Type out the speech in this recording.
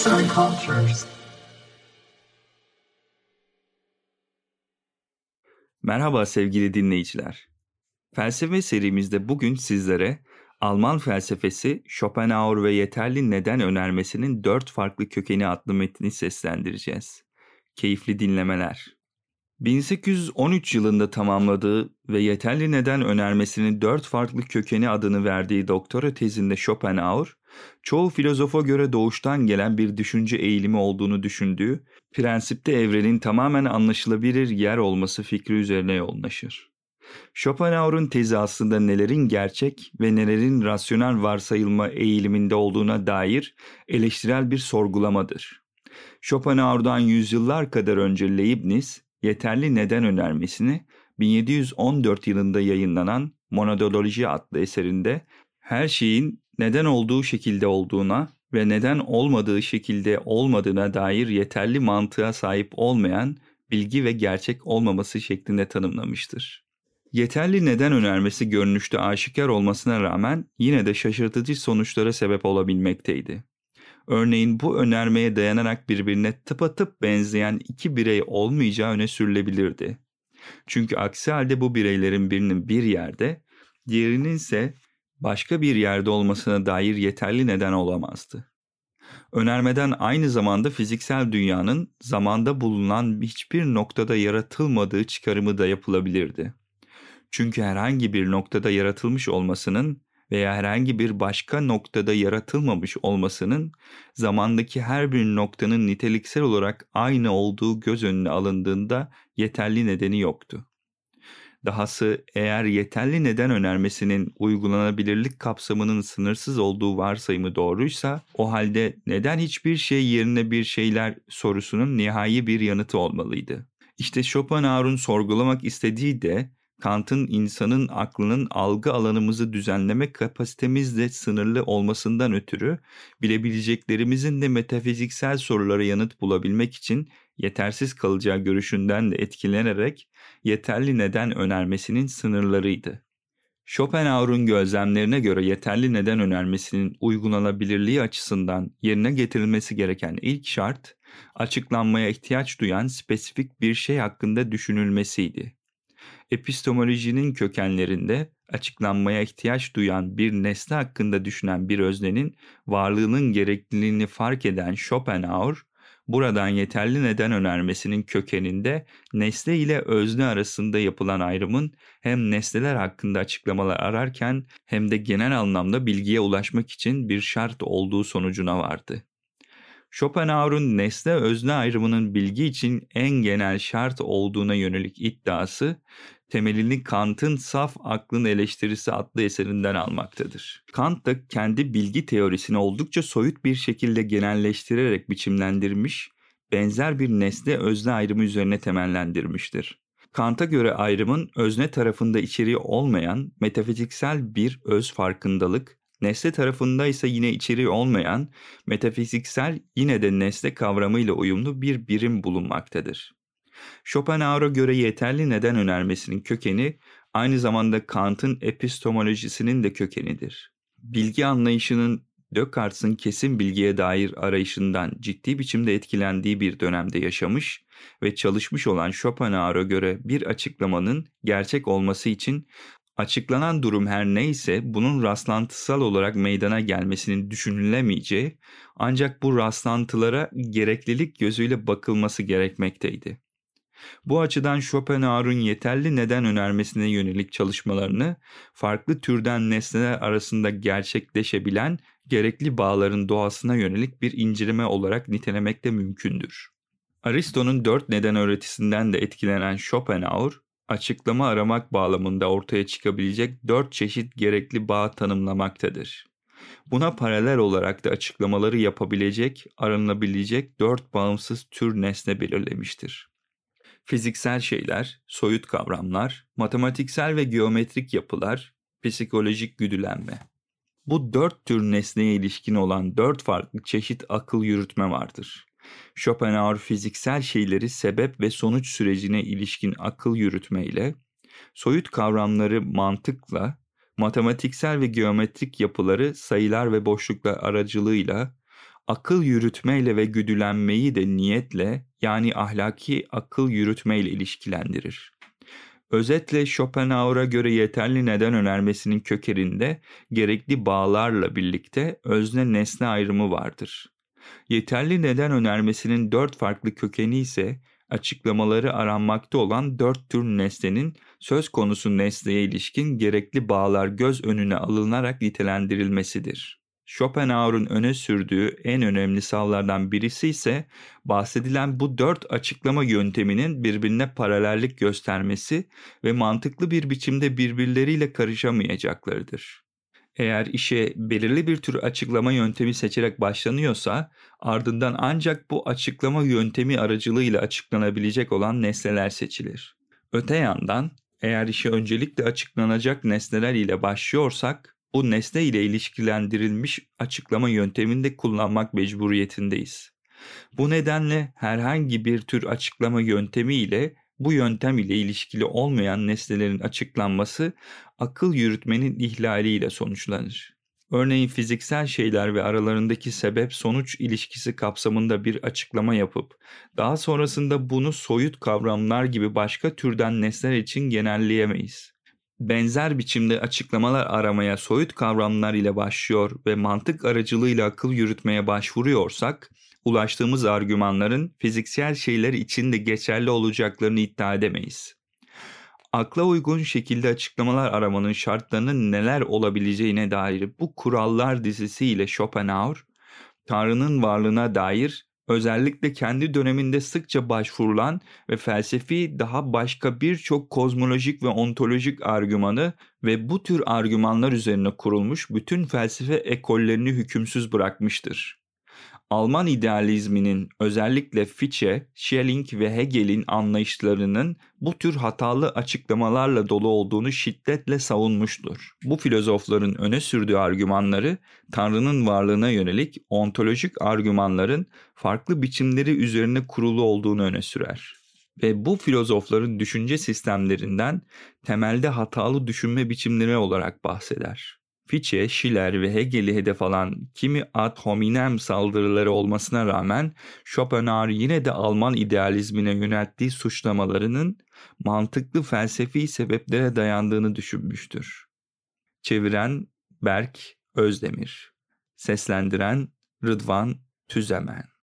Arts and Cultures. Merhaba sevgili dinleyiciler. Felsefe serimizde bugün sizlere Alman felsefesi Schopenhauer ve yeterli neden önermesinin dört farklı kökeni adlı metni seslendireceğiz. Keyifli dinlemeler. 1813 yılında tamamladığı ve yeterli neden önermesinin dört farklı kökeni adını verdiği doktora tezinde Schopenhauer, çoğu filozofa göre doğuştan gelen bir düşünce eğilimi olduğunu düşündüğü, prensipte evrenin tamamen anlaşılabilir yer olması fikri üzerine yoğunlaşır. Schopenhauer'un tezi aslında nelerin gerçek ve nelerin rasyonel varsayılma eğiliminde olduğuna dair eleştirel bir sorgulamadır. Schopenhauer'dan yüzyıllar kadar önce Leibniz, yeterli neden önermesini 1714 yılında yayınlanan Monadoloji adlı eserinde her şeyin neden olduğu şekilde olduğuna ve neden olmadığı şekilde olmadığına dair yeterli mantığa sahip olmayan bilgi ve gerçek olmaması şeklinde tanımlamıştır. Yeterli neden önermesi görünüşte aşikar olmasına rağmen yine de şaşırtıcı sonuçlara sebep olabilmekteydi. Örneğin bu önermeye dayanarak birbirine tıpatıp benzeyen iki birey olmayacağı öne sürülebilirdi. Çünkü aksi halde bu bireylerin birinin bir yerde, diğerinin ise başka bir yerde olmasına dair yeterli neden olamazdı. Önermeden aynı zamanda fiziksel dünyanın zamanda bulunan hiçbir noktada yaratılmadığı çıkarımı da yapılabilirdi. Çünkü herhangi bir noktada yaratılmış olmasının veya herhangi bir başka noktada yaratılmamış olmasının zamandaki her bir noktanın niteliksel olarak aynı olduğu göz önüne alındığında yeterli nedeni yoktu. Dahası eğer yeterli neden önermesinin uygulanabilirlik kapsamının sınırsız olduğu varsayımı doğruysa o halde neden hiçbir şey yerine bir şeyler sorusunun nihai bir yanıtı olmalıydı. İşte Schopenhauer'un sorgulamak istediği de Kant'ın insanın aklının algı alanımızı düzenleme kapasitemizle sınırlı olmasından ötürü bilebileceklerimizin de metafiziksel sorulara yanıt bulabilmek için yetersiz kalacağı görüşünden de etkilenerek yeterli neden önermesinin sınırlarıydı. Schopenhauer'un gözlemlerine göre yeterli neden önermesinin uygulanabilirliği açısından yerine getirilmesi gereken ilk şart, açıklanmaya ihtiyaç duyan spesifik bir şey hakkında düşünülmesiydi epistemolojinin kökenlerinde açıklanmaya ihtiyaç duyan bir nesne hakkında düşünen bir öznenin varlığının gerekliliğini fark eden Schopenhauer, buradan yeterli neden önermesinin kökeninde nesne ile özne arasında yapılan ayrımın hem nesneler hakkında açıklamalar ararken hem de genel anlamda bilgiye ulaşmak için bir şart olduğu sonucuna vardı. Schopenhauer'un nesne özne ayrımının bilgi için en genel şart olduğuna yönelik iddiası temelini Kant'ın Saf Aklın Eleştirisi adlı eserinden almaktadır. Kant da kendi bilgi teorisini oldukça soyut bir şekilde genelleştirerek biçimlendirmiş, benzer bir nesne özne ayrımı üzerine temellendirmiştir. Kant'a göre ayrımın özne tarafında içeriği olmayan metafiziksel bir öz farkındalık, nesne tarafında ise yine içeriği olmayan metafiziksel yine de nesne kavramıyla uyumlu bir birim bulunmaktadır. Schopenhauer'a göre yeterli neden önermesinin kökeni aynı zamanda Kant'ın epistemolojisinin de kökenidir. Bilgi anlayışının Descartes'in kesin bilgiye dair arayışından ciddi biçimde etkilendiği bir dönemde yaşamış ve çalışmış olan Schopenhauer'a göre bir açıklamanın gerçek olması için açıklanan durum her neyse bunun rastlantısal olarak meydana gelmesinin düşünülemeyeceği ancak bu rastlantılara gereklilik gözüyle bakılması gerekmekteydi. Bu açıdan Schopenhauer'un yeterli neden önermesine yönelik çalışmalarını farklı türden nesneler arasında gerçekleşebilen gerekli bağların doğasına yönelik bir inceleme olarak nitelemek de mümkündür. Aristo'nun dört neden öğretisinden de etkilenen Schopenhauer, açıklama aramak bağlamında ortaya çıkabilecek dört çeşit gerekli bağ tanımlamaktadır. Buna paralel olarak da açıklamaları yapabilecek, aranılabilecek dört bağımsız tür nesne belirlemiştir fiziksel şeyler, soyut kavramlar, matematiksel ve geometrik yapılar, psikolojik güdülenme. Bu dört tür nesneye ilişkin olan dört farklı çeşit akıl yürütme vardır. Schopenhauer fiziksel şeyleri sebep ve sonuç sürecine ilişkin akıl yürütme ile, soyut kavramları mantıkla, matematiksel ve geometrik yapıları sayılar ve boşluklar aracılığıyla, akıl yürütmeyle ve güdülenmeyi de niyetle yani ahlaki akıl yürütmeyle ilişkilendirir. Özetle Schopenhauer'a göre yeterli neden önermesinin kökerinde gerekli bağlarla birlikte özne nesne ayrımı vardır. Yeterli neden önermesinin dört farklı kökeni ise açıklamaları aranmakta olan dört tür nesnenin söz konusu nesneye ilişkin gerekli bağlar göz önüne alınarak nitelendirilmesidir. Schopenhauer'un öne sürdüğü en önemli savlardan birisi ise bahsedilen bu dört açıklama yönteminin birbirine paralellik göstermesi ve mantıklı bir biçimde birbirleriyle karışamayacaklarıdır. Eğer işe belirli bir tür açıklama yöntemi seçerek başlanıyorsa ardından ancak bu açıklama yöntemi aracılığıyla açıklanabilecek olan nesneler seçilir. Öte yandan eğer işe öncelikle açıklanacak nesneler ile başlıyorsak bu nesne ile ilişkilendirilmiş açıklama yöntemini de kullanmak mecburiyetindeyiz. Bu nedenle herhangi bir tür açıklama yöntemi ile bu yöntem ile ilişkili olmayan nesnelerin açıklanması akıl yürütmenin ihlaliyle sonuçlanır. Örneğin fiziksel şeyler ve aralarındaki sebep-sonuç ilişkisi kapsamında bir açıklama yapıp daha sonrasında bunu soyut kavramlar gibi başka türden nesneler için genelleyemeyiz. Benzer biçimde açıklamalar aramaya soyut kavramlar ile başlıyor ve mantık aracılığıyla akıl yürütmeye başvuruyorsak ulaştığımız argümanların fiziksel şeyler için de geçerli olacaklarını iddia edemeyiz. Akla uygun şekilde açıklamalar aramanın şartlarının neler olabileceğine dair bu kurallar dizisiyle Schopenhauer, Tanrı'nın varlığına dair özellikle kendi döneminde sıkça başvurulan ve felsefi daha başka birçok kozmolojik ve ontolojik argümanı ve bu tür argümanlar üzerine kurulmuş bütün felsefe ekollerini hükümsüz bırakmıştır. Alman idealizminin özellikle Fichte, Schelling ve Hegel'in anlayışlarının bu tür hatalı açıklamalarla dolu olduğunu şiddetle savunmuştur. Bu filozofların öne sürdüğü argümanları Tanrı'nın varlığına yönelik ontolojik argümanların farklı biçimleri üzerine kurulu olduğunu öne sürer. Ve bu filozofların düşünce sistemlerinden temelde hatalı düşünme biçimleri olarak bahseder. Fichte, Schiller ve Hegel'i hedef alan kimi ad hominem saldırıları olmasına rağmen Schopenhauer yine de Alman idealizmine yönelttiği suçlamalarının mantıklı felsefi sebeplere dayandığını düşünmüştür. Çeviren Berk Özdemir Seslendiren Rıdvan Tüzemen